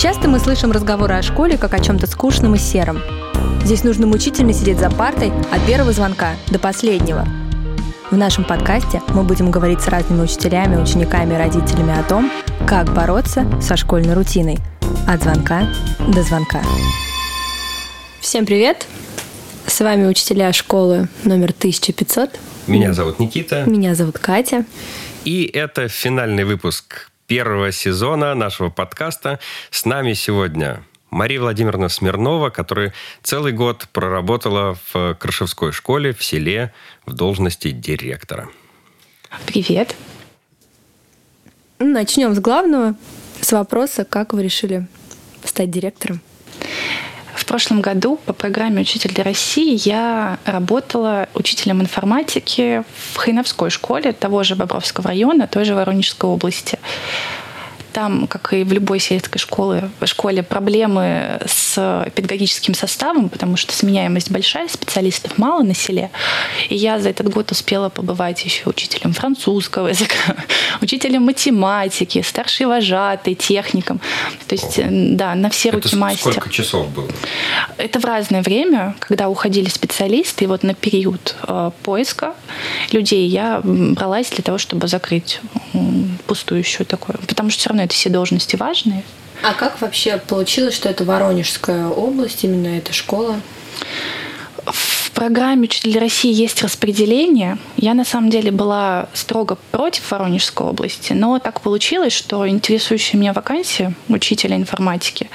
Часто мы слышим разговоры о школе как о чем-то скучном и сером. Здесь нужно мучительно сидеть за партой от первого звонка до последнего. В нашем подкасте мы будем говорить с разными учителями, учениками и родителями о том, как бороться со школьной рутиной. От звонка до звонка. Всем привет! С вами учителя школы номер 1500. Меня зовут Никита. Меня зовут Катя. И это финальный выпуск первого сезона нашего подкаста. С нами сегодня Мария Владимировна Смирнова, которая целый год проработала в Крышевской школе в селе в должности директора. Привет. Начнем с главного, с вопроса, как вы решили стать директором? В прошлом году по программе «Учитель для России» я работала учителем информатики в Хайновской школе того же Бобровского района, той же Воронежской области. Там, как и в любой сельской школе, школе, проблемы с педагогическим составом, потому что сменяемость большая, специалистов мало на селе. И я за этот год успела побывать еще учителем французского языка, учителем математики, старшей вожатой, техником. То есть, да, на все руки Это мастер. Сколько часов было? Это в разное время, когда уходили специалисты, и вот на период э, поиска людей я бралась для того, чтобы закрыть пустующую такое. Потому что все равно равно это все должности важные. А как вообще получилось, что это Воронежская область, именно эта школа? В программе «Учитель России» есть распределение. Я на самом деле была строго против Воронежской области, но так получилось, что интересующая меня вакансия учителя информатики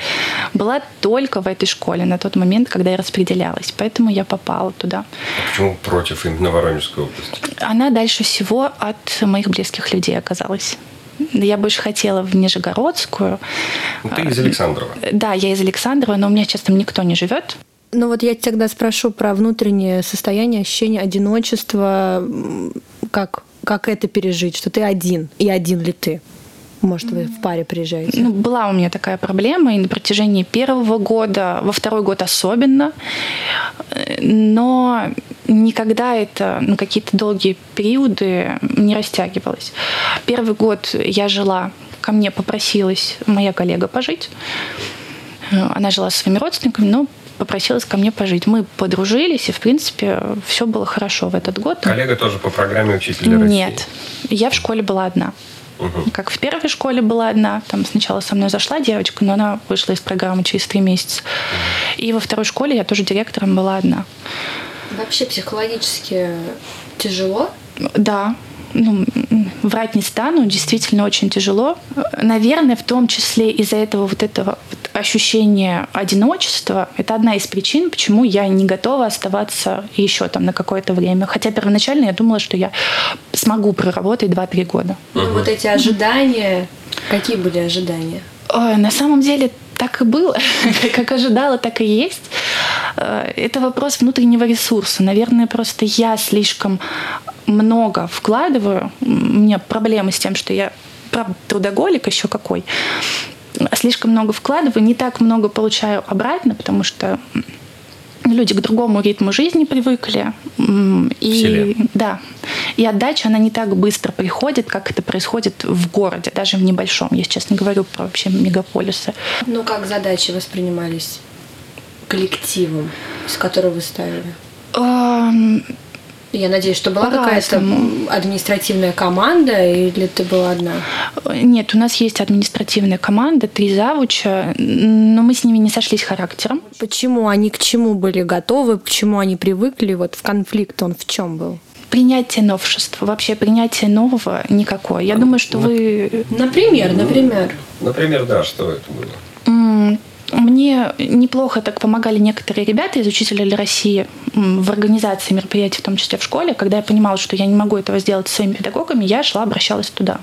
была только в этой школе на тот момент, когда я распределялась. Поэтому я попала туда. А почему против именно Воронежской области? Она дальше всего от моих близких людей оказалась. Я больше хотела в Нижегородскую. Ну, ты из Александрова. Да, я из Александрова, но у меня сейчас там никто не живет. Ну вот я тогда спрошу про внутреннее состояние, ощущение одиночества, как, как это пережить, что ты один, и один ли ты? Может, вы в паре приезжаете? Ну, была у меня такая проблема и на протяжении первого года, во второй год особенно. Но никогда это на какие-то долгие периоды не растягивалось. Первый год я жила, ко мне попросилась моя коллега пожить. Она жила со своими родственниками, но попросилась ко мне пожить. Мы подружились, и, в принципе, все было хорошо в этот год. Коллега тоже по программе «Учитель России»? Нет. Я в школе была одна. Угу. Как в первой школе была одна, там сначала со мной зашла девочка, но она вышла из программы через три месяца. И во второй школе я тоже директором была одна. Вообще психологически тяжело? Да, ну, врать не стану, действительно очень тяжело. Наверное, в том числе из-за этого вот этого вот ощущения одиночества, это одна из причин, почему я не готова оставаться еще там на какое-то время. Хотя первоначально я думала, что я смогу проработать 2-3 года. Ну, вот эти ожидания, какие были ожидания? Ой, на самом деле так и было. как ожидала, так и есть. Э, это вопрос внутреннего ресурса. Наверное, просто я слишком много вкладываю. У меня проблемы с тем, что я правда, трудоголик еще какой. Слишком много вкладываю, не так много получаю обратно, потому что люди к другому ритму жизни привыкли. И, да, и отдача, она не так быстро приходит, как это происходит в городе, даже в небольшом. Я сейчас не говорю про вообще мегаполисы. Ну, как задачи воспринимались коллективом, с которого вы ставили? Я надеюсь, что была какая-то административная команда или ты была одна? Нет, у нас есть административная команда, три завуча, но мы с ними не сошлись характером. Почему они к чему были готовы, к чему они привыкли? Вот в конфликт он в чем был? принятие новшества, вообще принятие нового никакое. Я думаю, что вы... Например, например. Например, да, что это было? Мне неплохо так помогали некоторые ребята из «Учителя для России» в организации мероприятий, в том числе в школе. Когда я понимала, что я не могу этого сделать своими педагогами, я шла, обращалась туда.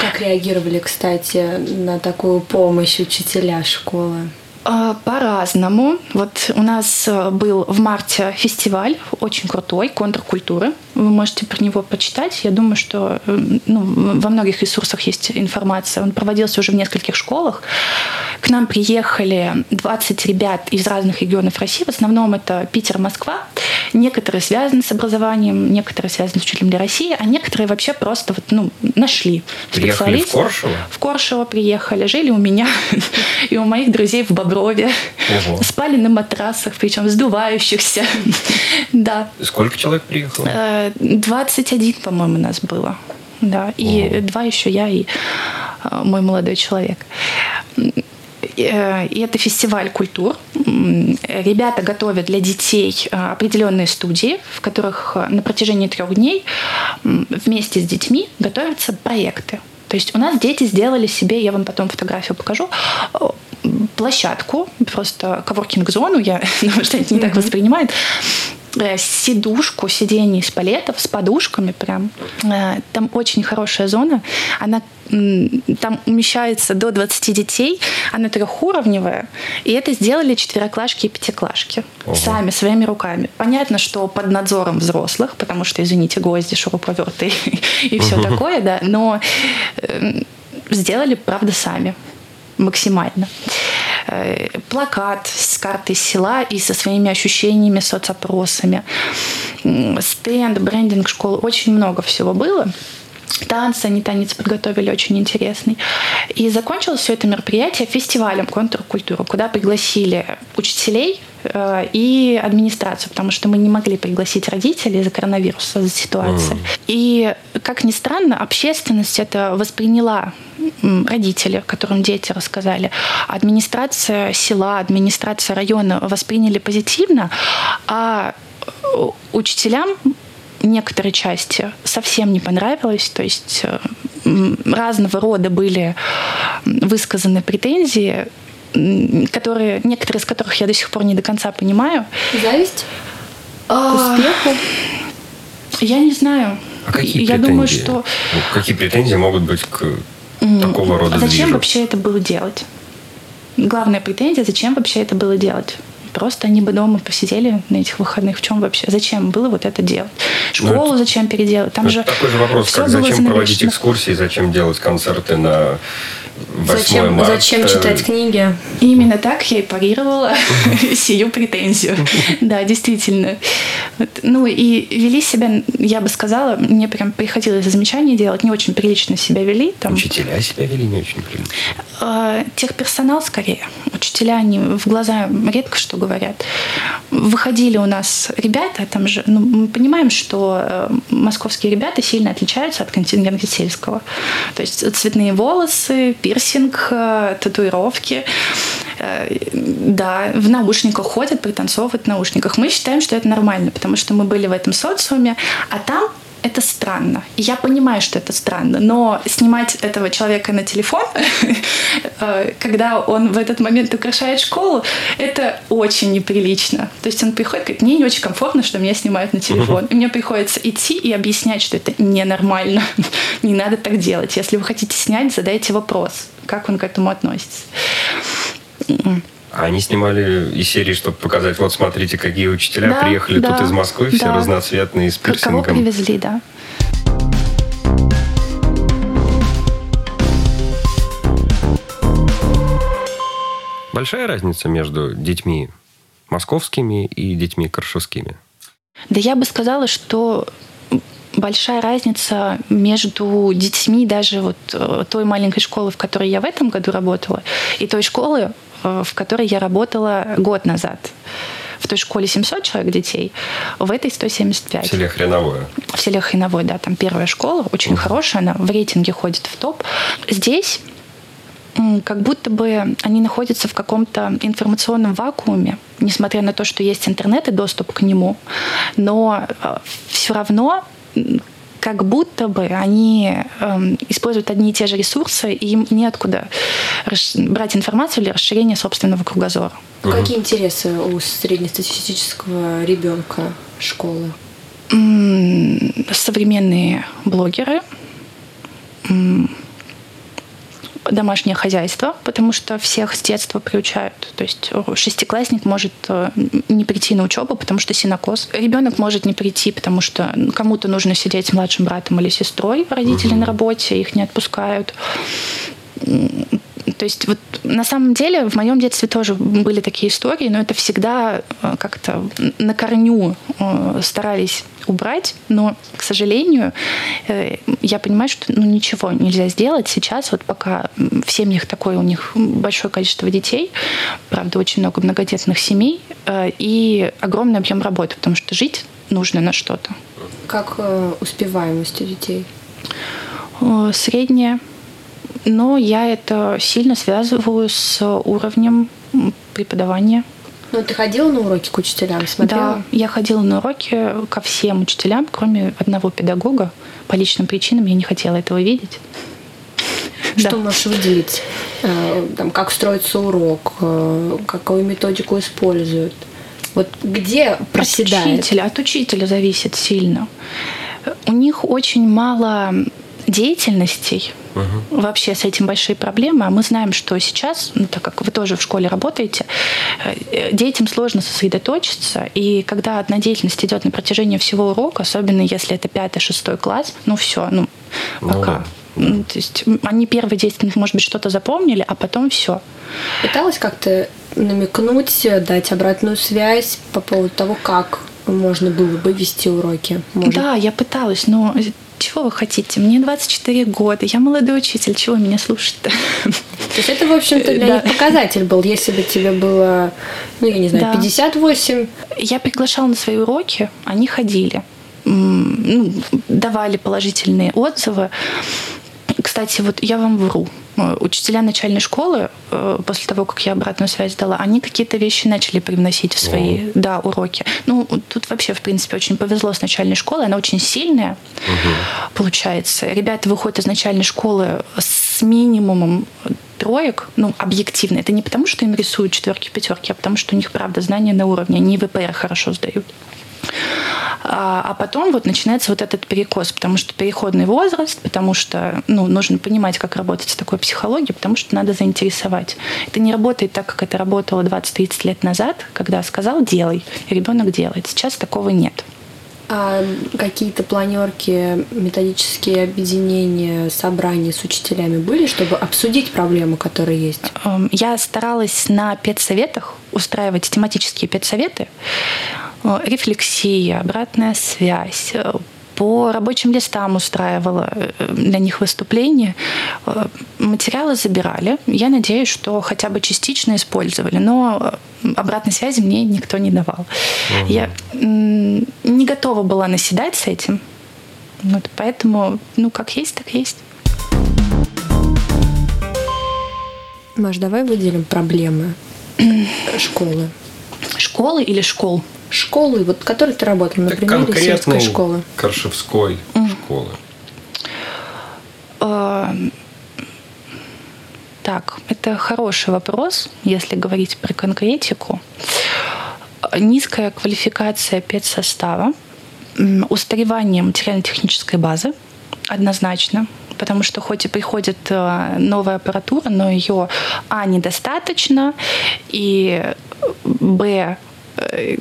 Как реагировали, кстати, на такую помощь учителя школы? А, по-разному. Вот у нас э, был в марте фестиваль очень крутой, контркультуры. Вы можете про него почитать. Я думаю, что э, ну, во многих ресурсах есть информация. Он проводился уже в нескольких школах. К нам приехали 20 ребят из разных регионов России. В основном это Питер, Москва. Некоторые связаны с образованием, некоторые связаны с учителем для России, а некоторые вообще просто вот, ну, нашли Приехали в Коршево? В Коршево приехали. Жили у меня и у моих друзей в Боброве. Ого. Спали на матрасах, причем сдувающихся. да. Сколько человек приехало? 21, э, по-моему, нас было. Да, и Ого. два еще я и э, мой молодой человек. Э, и это фестиваль культур. Ребята готовят для детей определенные студии, в которых на протяжении трех дней вместе с детьми готовятся проекты. То есть у нас дети сделали себе, я вам потом фотографию покажу, площадку, просто коворкинг-зону, я думаю, что это не так воспринимает, Э, сидушку, сиденье из палетов с подушками прям. Э, там очень хорошая зона. Она там умещается до 20 детей, она трехуровневая, и это сделали четвероклашки и пятиклашки Ого. сами, своими руками. Понятно, что под надзором взрослых, потому что, извините, гвозди, шуруповерты и все такое, да, но эм, сделали, правда, сами максимально. Э, плакат с картой села и со своими ощущениями, соцопросами, стенд, брендинг школы. Очень много всего было танцы, они танец подготовили очень интересный. И закончилось все это мероприятие фестивалем контркультуры, куда пригласили учителей э, и администрацию, потому что мы не могли пригласить родителей из-за коронавируса, за ситуации. Mm. И, как ни странно, общественность это восприняла родители, которым дети рассказали, администрация села, администрация района восприняли позитивно, а учителям некоторые части совсем не понравилось, то есть э, разного рода были высказаны претензии, которые, некоторые из которых я до сих пор не до конца понимаю. Зависть? К а, успеху? Я не знаю. А какие я претензии? думаю, что... Ну, какие претензии могут быть к такого рода а Зачем движу? вообще это было делать? Главная претензия, зачем вообще это было делать? Просто они бы дома посидели на этих выходных. В чем вообще? Зачем было вот это делать? Ну, Школу ну, зачем переделать? Там же такой же вопрос, как зачем проводить экскурсии, зачем делать концерты на Зачем, марта. зачем читать книги? Именно так я и парировала сию претензию. Да, действительно. Ну и вели себя, я бы сказала, мне прям приходилось замечания делать, не очень прилично себя вели. Там. Учителя себя вели не очень прилично? А, техперсонал скорее. Учителя, они в глаза редко что говорят. Выходили у нас ребята, там же, ну, мы понимаем, что э, московские ребята сильно отличаются от контингента сельского. То есть цветные волосы, пирсинг, э, татуировки. Э, да, в наушниках ходят, пританцовывают в наушниках. Мы считаем, что это нормально, потому что мы были в этом социуме, а там это странно. я понимаю, что это странно, но снимать этого человека на телефон, э, когда он в этот момент украшает школу, это очень неприлично. То есть он приходит, говорит, мне не очень комфортно, что меня снимают на телефон. И мне приходится идти и объяснять, что это ненормально. не надо так делать. Если вы хотите снять, задайте вопрос, как он к этому относится. А они снимали из серии, чтобы показать, вот смотрите, какие учителя да, приехали да, тут из Москвы, все да. разноцветные, с пирсингом. Кого привезли, да. Большая разница между детьми московскими и детьми каршевскими? Да я бы сказала, что большая разница между детьми даже вот э, той маленькой школы, в которой я в этом году работала, и той школы, в которой я работала год назад. В той школе 700 человек детей, в этой 175. В селе Хреновое. В селе Хреновое, да, там первая школа, очень uh хорошая, она в рейтинге ходит в топ. Здесь как будто бы они находятся в каком-то информационном вакууме, несмотря на то, что есть интернет и доступ к нему. Но э, все равно как будто бы они э, используют одни и те же ресурсы, и им неоткуда брать информацию для расширения собственного кругозора. Угу. Какие интересы у среднестатистического ребенка школы? Современные блогеры, домашнее хозяйство, потому что всех с детства приучают. То есть шестиклассник может э, не прийти на учебу, потому что синокос. Ребенок может не прийти, потому что кому-то нужно сидеть с младшим братом или сестрой, родители на работе, их не отпускают то есть вот на самом деле в моем детстве тоже были такие истории, но это всегда э, как-то на корню э, старались убрать, но, к сожалению, э, я понимаю, что ну, ничего нельзя сделать сейчас, вот пока в семьях такое у них большое количество детей, правда, очень много многодетных семей и огромный объем работы, потому что жить нужно на что-то. Как успеваемость у детей? Средняя но я это сильно связываю с уровнем преподавания. Ну, ты ходила на уроки к учителям, смотрела? Да, я ходила на уроки ко всем учителям, кроме одного педагога. По личным причинам я не хотела этого видеть. Что да. можешь выделить? Э, там, как строится урок, э, какую методику используют? Вот где проседает? От учителя, от учителя зависит сильно. У них очень мало деятельностей, угу. вообще с этим большие проблемы. А мы знаем, что сейчас, ну, так как вы тоже в школе работаете, э, детям сложно сосредоточиться. И когда одна деятельность идет на протяжении всего урока, особенно если это пятый, шестой класс, ну все, ну, ну пока. Ну, да. То есть они первые 10 минут, может быть, что-то запомнили, а потом все. Пыталась как-то намекнуть, дать обратную связь по поводу того, как можно было бы вести уроки? Может? Да, я пыталась, но чего вы хотите? Мне 24 года, я молодой учитель, чего меня слушать-то? То есть это, в общем-то, для да. них показатель был, если бы тебе было, ну, я не знаю, да. 58. Я приглашала на свои уроки, они ходили, ну, давали положительные отзывы. Кстати, вот я вам вру. Э, учителя начальной школы, э, после того, как я обратную связь дала, они какие-то вещи начали привносить в свои да, уроки. Ну, тут вообще, в принципе, очень повезло с начальной школой. Она очень сильная, угу. получается. Ребята выходят из начальной школы с минимумом троек, ну, объективно. Это не потому, что им рисуют четверки, пятерки, а потому, что у них, правда, знания на уровне. Они ВПР хорошо сдают. А, а потом вот начинается вот этот перекос, потому что переходный возраст, потому что ну, нужно понимать, как работать с такой психологией, потому что надо заинтересовать. Это не работает так, как это работало 20-30 лет назад, когда сказал «делай», и ребенок делает. Сейчас такого нет. А какие-то планерки, методические объединения, собрания с учителями были, чтобы обсудить проблемы, которые есть? Эм, я старалась на педсоветах устраивать тематические педсоветы. Э, рефлексия, обратная связь, э, по рабочим листам устраивала э, для них выступления. Материалы забирали. Я надеюсь, что хотя бы частично использовали, но обратной связи мне никто не давал. Угу. Я не готова была наседать с этим. Вот поэтому, ну, как есть, так есть. Маш, давай выделим проблемы школы. Школы или школ? Школы, вот которой ты работал, на примере сельской школы? Каршевской mm. школы. А, так, это хороший вопрос, если говорить про конкретику. Низкая квалификация педсостава, устаревание материально-технической базы однозначно, потому что хоть и приходит э, новая аппаратура, но ее а недостаточно и б э,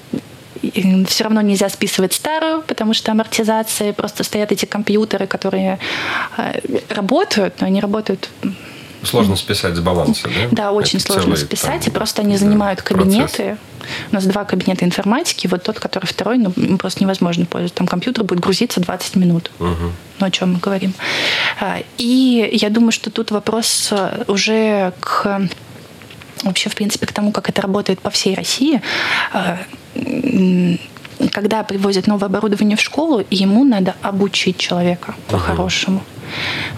все равно нельзя списывать старую, потому что амортизация, просто стоят эти компьютеры, которые э, работают, но они работают Сложно списать с баланса, да? Да, очень Это сложно списать, там, и просто они да, занимают кабинеты. Процесс. У нас два кабинета информатики, вот тот, который второй, ну, просто невозможно пользоваться. Там компьютер будет грузиться 20 минут. Угу. Ну, о чем мы говорим. А, и я думаю, что тут вопрос э, уже к вообще, в принципе, к тому, как это работает по всей России, э, когда привозят новое оборудование в школу, ему надо обучить человека по-хорошему.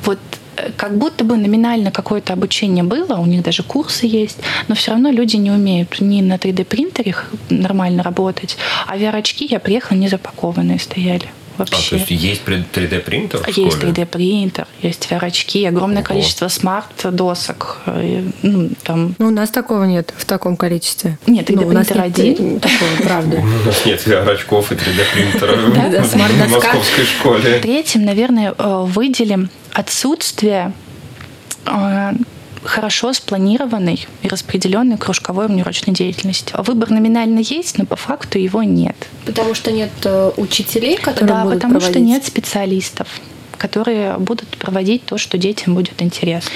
Вот э, как будто бы номинально какое-то обучение было, у них даже курсы есть, но все равно люди не умеют ни на 3D-принтере нормально работать, а VR-очки я приехала не запакованные стояли вообще. А, то есть есть 3D-принтер в Есть 3D-принтер, есть VR-очки, огромное Ого. количество смарт-досок. Э, ну, там... ну, у нас такого нет в таком количестве. Нет, 3D-принтер ну, один. Такого, правда. У нас нет VR-очков и 3D-принтера в московской школе. Третьим, наверное, э, выделим отсутствие хорошо спланированной и распределенной кружковой внеурочной деятельности. Выбор номинально есть, но по факту его нет. Потому что нет э, учителей, которые да, будут потому проводить? что нет специалистов которые будут проводить то, что детям будет интересно.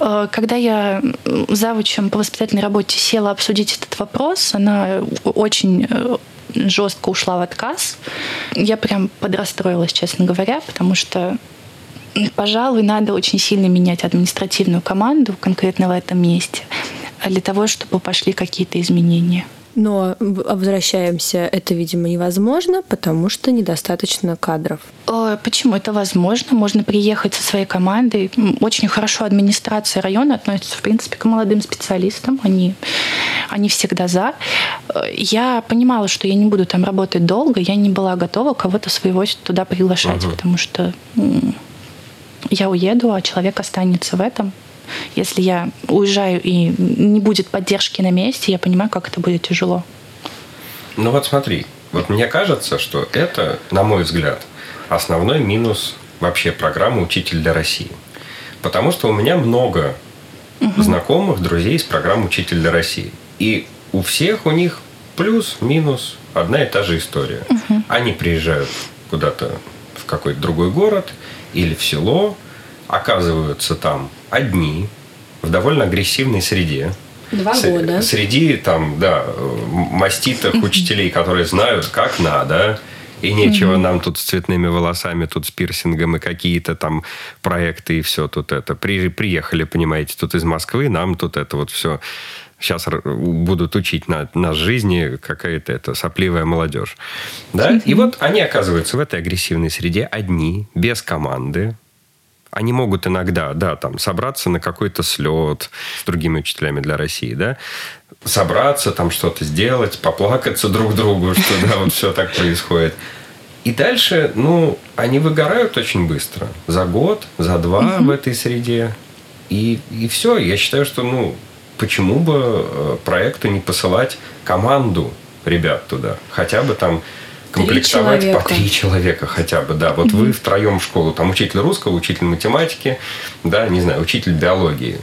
Э, когда я завучем по воспитательной работе села обсудить этот вопрос, она очень э, жестко ушла в отказ. Я прям подрастроилась, честно говоря, потому что пожалуй, надо очень сильно менять административную команду конкретно в этом месте для того, чтобы пошли какие-то изменения. Но возвращаемся, это, видимо, невозможно, потому что недостаточно кадров. Почему это возможно? Можно приехать со своей командой. Очень хорошо администрация района относится, в принципе, к молодым специалистам. Они, они всегда за. Я понимала, что я не буду там работать долго. Я не была готова кого-то своего туда приглашать, uh потому что я уеду, а человек останется в этом. Если я уезжаю и не будет поддержки на месте, я понимаю, как это будет тяжело. Ну вот смотри, вот мне кажется, что это, на мой взгляд, основной минус вообще программы «Учитель для России». Потому что у меня много угу. знакомых, друзей из программы «Учитель для России». И у всех у них плюс-минус одна и та же история. Угу. Они приезжают куда-то в какой-то другой город или в село, оказываются там одни, в довольно агрессивной среде. Два С- года. Среди там, да, маститых учителей, которые знают, как надо, и нечего mm нам тут с цветными волосами, тут с пирсингом и какие-то там проекты и все тут это. При, приехали, понимаете, тут из Москвы, нам тут это вот все сейчас будут учить на, нас жизни какая-то это сопливая молодежь. Да? И вот они оказываются в этой агрессивной среде одни, без команды, они могут иногда, да, там, собраться на какой-то слет с другими учителями для России, да, собраться, там, что-то сделать, поплакаться друг другу, что, да, вот все так происходит. И дальше, ну, они выгорают очень быстро. За год, за два в этой среде. И, и все. Я считаю, что, ну, почему бы э, проекту не посылать команду ребят туда? Хотя бы там комплектовать три по три человека хотя бы, да. Вот вы втроем в школу, там учитель русского, учитель математики, да, не знаю, учитель биологии.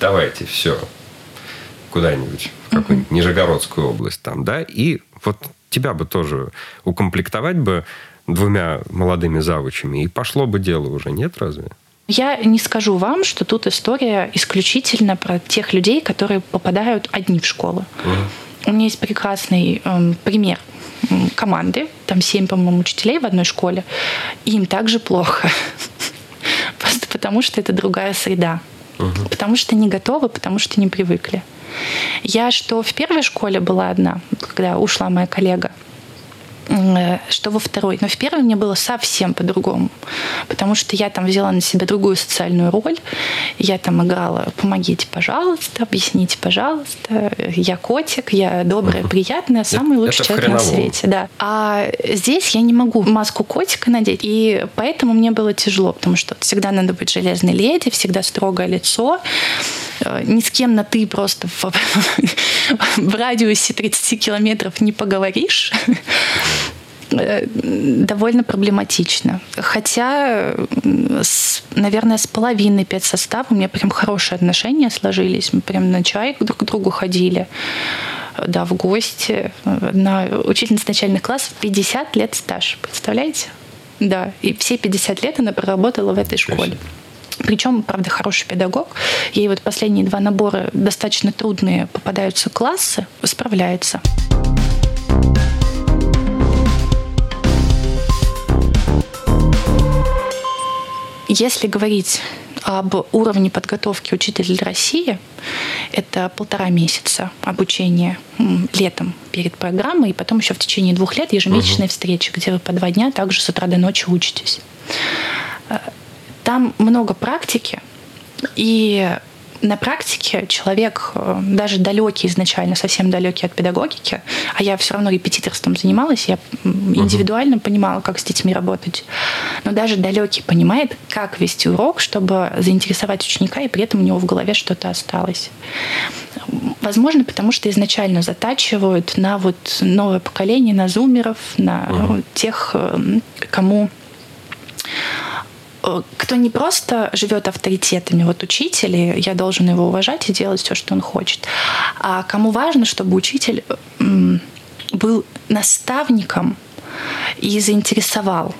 Давайте, все, куда-нибудь, в какую-нибудь. Нижегородскую область там, да, и вот тебя бы тоже укомплектовать бы двумя молодыми завучами, и пошло бы дело уже, нет разве? Я не скажу вам, что тут история исключительно про тех людей, которые попадают одни в школу. У меня есть прекрасный э, пример команды, там семь, по-моему, учителей в одной школе, и им также плохо. Просто потому, что это другая среда. Угу. Потому что не готовы, потому что не привыкли. Я что в первой школе была одна, когда ушла моя коллега, что во второй. Но в первой мне было совсем по-другому, потому что я там взяла на себя другую социальную роль. Я там играла «помогите, пожалуйста», «объясните, пожалуйста», «я котик», «я добрая, приятная», самый это, лучший это человек на свете. Да. А здесь я не могу маску котика надеть, и поэтому мне было тяжело, потому что всегда надо быть железной леди, всегда строгое лицо, э, ни с кем на «ты» просто в, в радиусе 30 километров не поговоришь. Э, довольно проблематично. Хотя, с, наверное, с половиной педсостава у меня прям хорошие отношения сложились. Мы прям на чай друг к другу ходили да, в гости. На учительница начальных классов 50 лет стаж. Представляете? Да, и все 50 лет она проработала в этой школе. Причем, правда, хороший педагог. Ей вот последние два набора достаточно трудные попадаются классы, справляется. Если говорить об уровне подготовки учителя для России, это полтора месяца обучения летом перед программой, и потом еще в течение двух лет ежемесячные угу. встречи, где вы по два дня также с утра до ночи учитесь. Э, там много практики, и на практике человек, э, даже далекий изначально, совсем далекий от педагогики, а я все равно репетиторством занималась, я индивидуально угу. понимала, как с детьми работать, но даже далекий понимает, как вести урок, чтобы заинтересовать ученика, и при этом у него в голове что-то осталось. Возможно, потому что изначально затачивают на вот новое поколение, на зумеров, на угу. тех, э, кому кто не просто живет авторитетами, вот учитель, и я должен его уважать и делать все, что он хочет, а кому важно, чтобы учитель был наставником и заинтересовал.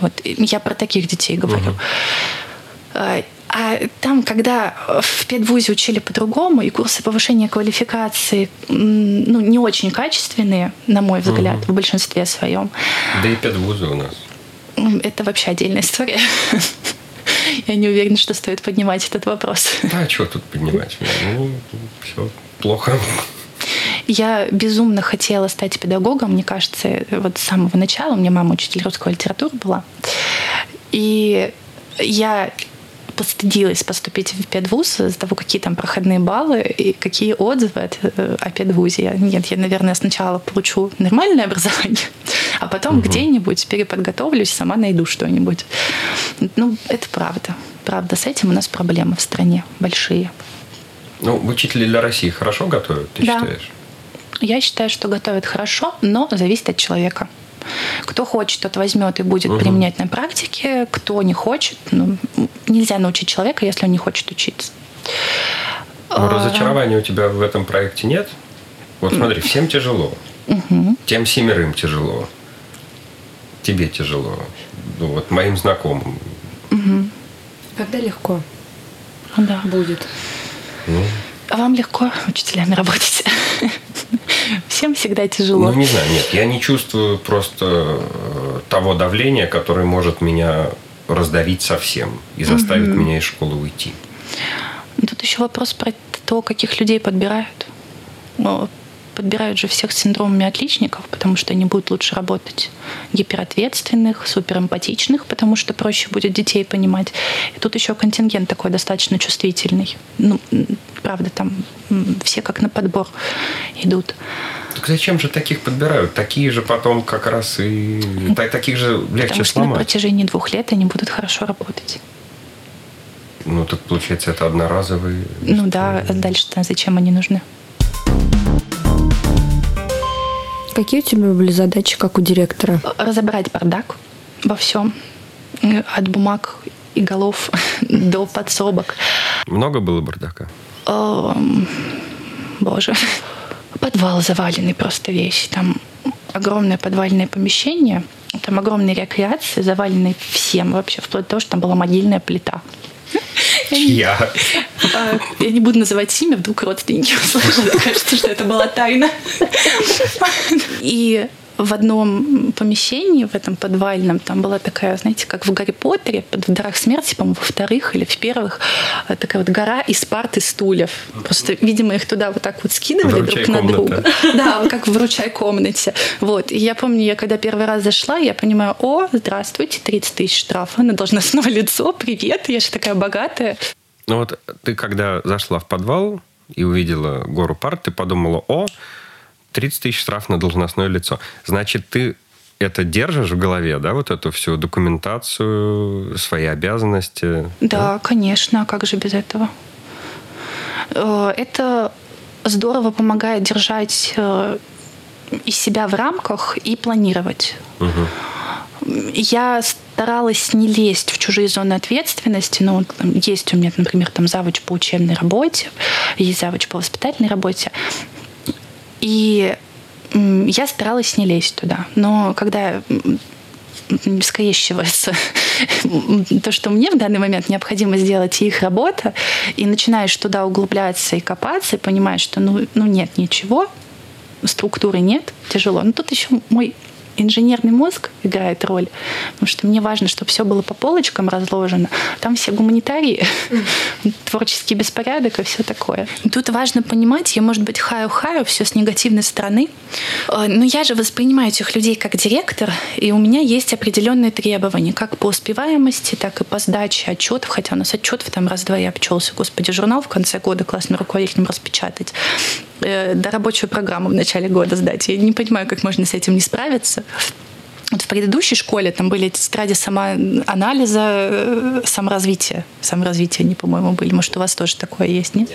Вот я про таких детей говорю. Угу. А там, когда в педвузе учили по-другому, и курсы повышения квалификации ну, не очень качественные, на мой взгляд, угу. в большинстве своем. Да и педвузы у нас. Это вообще отдельная история. Я не уверена, что стоит поднимать этот вопрос. Да, а что тут поднимать? Ну, все плохо. Я безумно хотела стать педагогом, мне кажется, вот с самого начала. У меня мама учитель русской литературы была. И я постыдилась поступить в педвуз из-за того, какие там проходные баллы и какие отзывы от, э, о педвузе. Я, нет, я, наверное, сначала получу нормальное образование, а потом угу. где-нибудь переподготовлюсь, сама найду что-нибудь. Ну, это правда. Правда, с этим у нас проблемы в стране большие. Ну, учителя для России хорошо готовят, ты да. считаешь? Я считаю, что готовят хорошо, но зависит от человека. Кто хочет, тот возьмет и будет угу. применять на практике. Кто не хочет, ну, нельзя научить человека, если он не хочет учиться. Но а, разочарования у тебя в этом проекте нет? Вот смотри, всем тяжело. Угу. Тем семерым тяжело. Тебе тяжело. Ну, вот моим знакомым. Угу. Когда легко да. будет? Ну. А вам легко учителями работать? Всегда тяжело. Ну, не знаю, нет. Я не чувствую просто э, того давления, которое может меня раздавить совсем и заставить угу. меня из школы уйти. Тут еще вопрос про то, каких людей подбирают. Ну, подбирают же всех с синдромами отличников, потому что они будут лучше работать. Гиперответственных, суперэмпатичных, потому что проще будет детей понимать. И тут еще контингент такой достаточно чувствительный. Ну, правда, там все как на подбор идут. Так зачем же таких подбирают? Такие же потом как раз и... Таких же легче Потому что сломать. на протяжении двух лет они будут хорошо работать. Ну, так получается, это одноразовые... Ну да, а дальше-то зачем они нужны? Какие у тебя были задачи, как у директора? Разобрать бардак во всем. От бумаг и голов до подсобок. Много было бардака? Боже. Подвал заваленный просто вещи. Там огромное подвальное помещение. Там огромные рекреации, заваленные всем вообще, вплоть до того, что там была могильная плита. Чья? А, я не буду называть имя, вдруг родственники услышат. Кажется, что это была тайна. И в одном помещении, в этом подвальном, там была такая, знаете, как в Гарри Поттере, в «Дарах смерти», по-моему, во вторых или в первых, э, такая вот гора из парт и стульев. Просто, видимо, их туда вот так вот скидывали Вручай друг на друга. Да, как в «Вручай комнате». Вот. И я помню, я когда первый раз зашла, я понимаю, о, здравствуйте, 30 тысяч штрафа на должностное лицо, привет, я же такая богатая. Ну вот ты когда зашла в подвал и увидела гору парт, ты подумала, о, 30 тысяч штраф на должностное лицо. Значит, ты это держишь в голове, да, вот эту всю документацию, свои обязанности? Да, да? конечно, а как же без этого? Э, это здорово помогает держать э, из себя в рамках и планировать. Угу. Я старалась не лезть в чужие зоны ответственности. Ну, есть у меня, например, там завуч по учебной работе, есть завуч по воспитательной работе. И я старалась не лезть туда. Но когда скрещивается то, что мне в данный момент необходимо сделать, и их работа, и начинаешь туда углубляться и копаться, и понимаешь, что ну, ну нет ничего, структуры нет, тяжело. Но тут еще мой инженерный мозг играет роль, потому что мне важно, чтобы все было по полочкам разложено. Там все гуманитарии, творческий беспорядок и все такое. Тут важно понимать, я, может быть, хаю-хаю, все с негативной стороны, э, но я же воспринимаю этих людей как директор, и у меня есть определенные требования, как по успеваемости, так и по сдаче отчетов, хотя у нас отчетов там раз-два я обчелся, господи, журнал в конце года классным руководителем распечатать. Э, рабочую программу в начале года сдать. Я не понимаю, как можно с этим не справиться. Вот в предыдущей школе там были тетради самоанализа, э, саморазвития. Саморазвития они, по-моему, были. Может, у вас тоже такое есть, нет?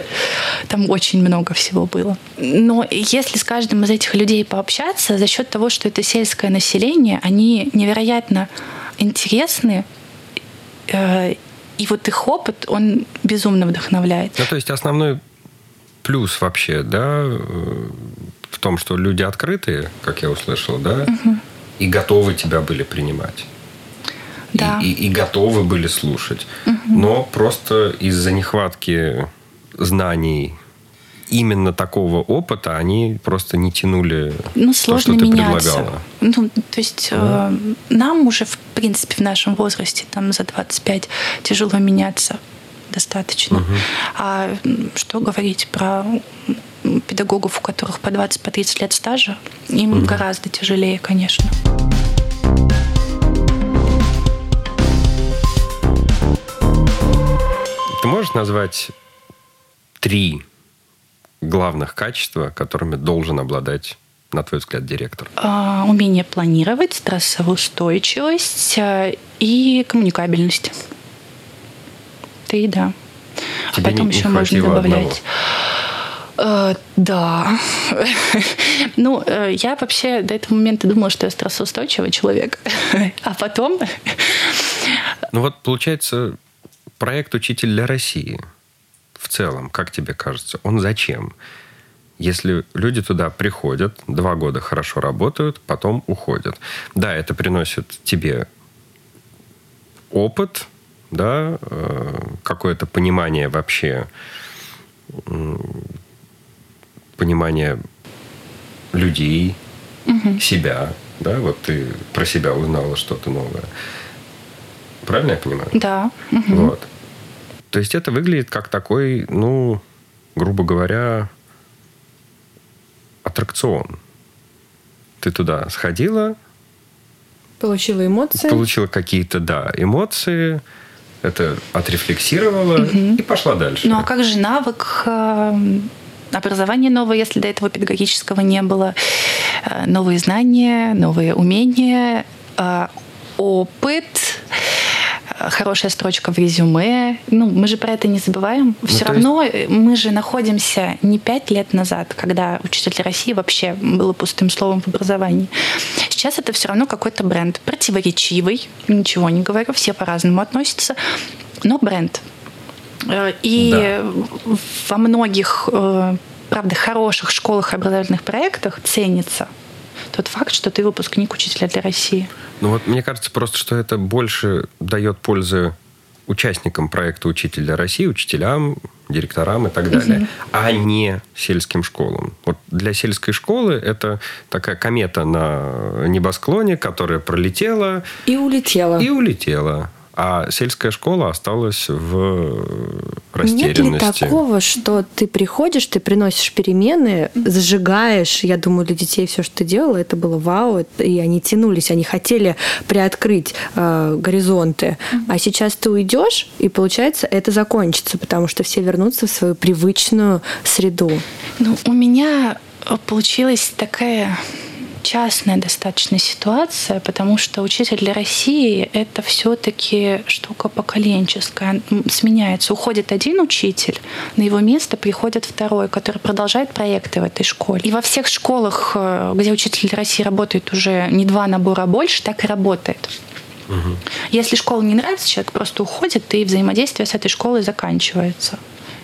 Там очень много всего было. Но если с каждым из этих людей пообщаться, за счет того, что это сельское население, они невероятно интересны, э, и вот их опыт, он безумно вдохновляет. Ну, то есть основной плюс вообще, да, э, в том, что люди открытые, как я услышал, да, угу. и готовы тебя были принимать. Да. И, и, и готовы были слушать. Угу. Но просто из-за нехватки знаний именно такого опыта они просто не тянули ну, сложно то, что ты меняться. предлагала. Ну, то есть да. э, нам уже, в принципе, в нашем возрасте, там за 25, тяжело меняться достаточно. Угу. А что говорить про педагогов, у которых по 20-30 по 30 лет стажа, им угу. гораздо тяжелее, конечно. Ты можешь назвать три главных качества, которыми должен обладать на твой взгляд, директор? А, умение планировать, стрессовая устойчивость а, и коммуникабельность. Ты да. А Тебе а потом не, еще не можно добавлять. Uh, да. ну, uh, я вообще до этого момента думала, что я стрессоустойчивый человек. а потом... ну вот, получается, проект «Учитель для России» в целом, как тебе кажется, он зачем? Если люди туда приходят, два года хорошо работают, потом уходят. Да, это приносит тебе опыт, да, э, какое-то понимание вообще, понимание людей, угу. себя, да, вот ты про себя узнала что-то новое. Правильно я понимаю? Да. Угу. Вот. То есть это выглядит как такой, ну, грубо говоря, аттракцион. Ты туда сходила. Получила эмоции. Получила какие-то, да, эмоции. Это отрефлексировала угу. и пошла дальше. Ну а как же навык э, образования новое, если до этого педагогического не было? Э, новые знания, новые умения, э, опыт хорошая строчка в резюме. Ну, мы же про это не забываем. Ну, Все равно есть... мы же находимся не пять лет назад, когда учитель России вообще было пустым словом в образовании. Сейчас это все равно какой-то бренд. Противоречивый, ничего не говорю, все по-разному относятся, но бренд. Э, и да. во многих, э, правда, хороших школах и образовательных проектах ценится тот факт, что ты выпускник учителя для России. Ну вот мне кажется просто, что это больше дает пользы участникам проекта «Учитель для России», учителям, директорам и так далее, угу. а не сельским школам. Вот для сельской школы это такая комета на небосклоне, которая пролетела... И улетела. И улетела а сельская школа осталась в растерянности. Нет ли такого, что ты приходишь, ты приносишь перемены, зажигаешь, я думаю, для детей все, что ты делала, это было вау, и они тянулись, они хотели приоткрыть э, горизонты, а сейчас ты уйдешь, и получается это закончится, потому что все вернутся в свою привычную среду. Ну, у меня получилась такая частная достаточно ситуация, потому что учитель для России — это все таки штука поколенческая. Сменяется. Уходит один учитель, на его место приходит второй, который продолжает проекты в этой школе. И во всех школах, э, где учитель для России работает уже не два набора, а больше, так и работает. Угу. Если школа не нравится, человек просто уходит, и взаимодействие с этой школой заканчивается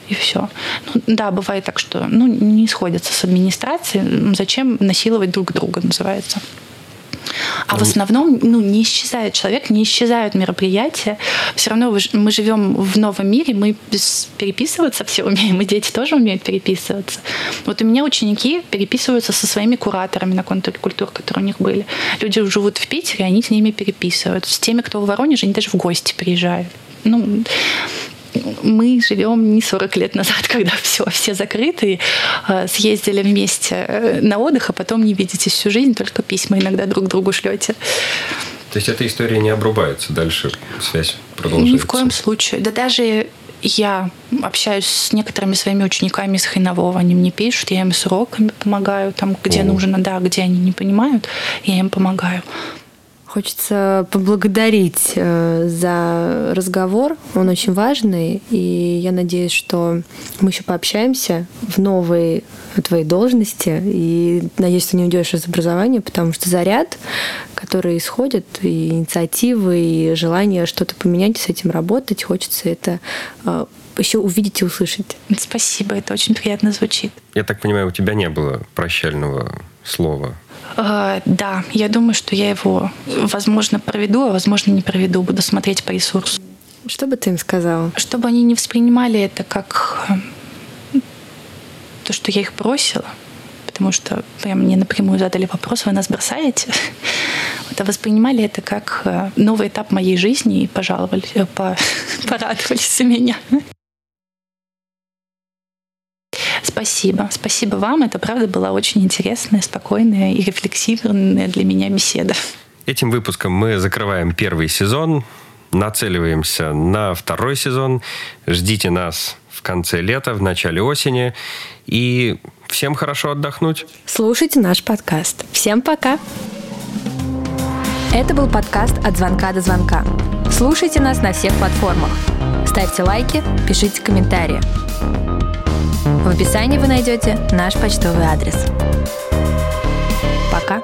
и все. Ну, да, бывает так, что ну, не сходятся с администрацией. Зачем насиловать друг друга, называется. А в ну, основном ну, не исчезает человек, не исчезают мероприятия. Все равно мы живем в новом мире, мы переписываться все умеем, и дети тоже умеют переписываться. Вот у меня ученики переписываются со своими кураторами на контуре культур, которые у них были. Люди живут в Питере, они с ними переписываются. С теми, кто в Воронеже, они даже в гости приезжают. Ну, мы живем не 40 лет назад, когда все, все закрыты, э, съездили вместе э, на отдых, а потом не видитесь всю жизнь, только письма иногда друг другу шлете. То есть эта история не обрубается, дальше связь продолжается? Ни в коем случае. Да даже я общаюсь с некоторыми своими учениками из Хайнового, они мне пишут, я им с уроками помогаю, там, где О. нужно, да, где они не понимают, я им помогаю. Хочется поблагодарить э, за разговор. Он очень важный. И я надеюсь, что мы еще пообщаемся в новой твоей должности. И надеюсь, ты не уйдешь из образования, потому что заряд, которые исходят, и инициативы, и желание что-то поменять, с этим работать. Хочется это э, еще увидеть и услышать. Спасибо, это очень приятно звучит. Я так понимаю, у тебя не было прощального слова да, я думаю, что я его, возможно, проведу, а возможно, не проведу. Буду смотреть по ресурсу. Что бы ты им сказала? Чтобы они не воспринимали это как то, что я их бросила, потому что прям мне напрямую задали вопрос, вы нас бросаете? Вот, а воспринимали это как э, новый этап моей жизни и пожаловались, э, по, порадовались за меня. Спасибо. Спасибо вам. Это, правда, была очень интересная, спокойная и рефлексивная для меня беседа. Этим выпуском мы закрываем первый сезон, нацеливаемся на второй сезон. Ждите нас в конце лета, в начале осени. И всем хорошо отдохнуть. Слушайте наш подкаст. Всем пока! Это был подкаст «От звонка до звонка». Слушайте нас на всех платформах. Ставьте лайки, пишите комментарии. В описании вы найдете наш почтовый адрес. Пока!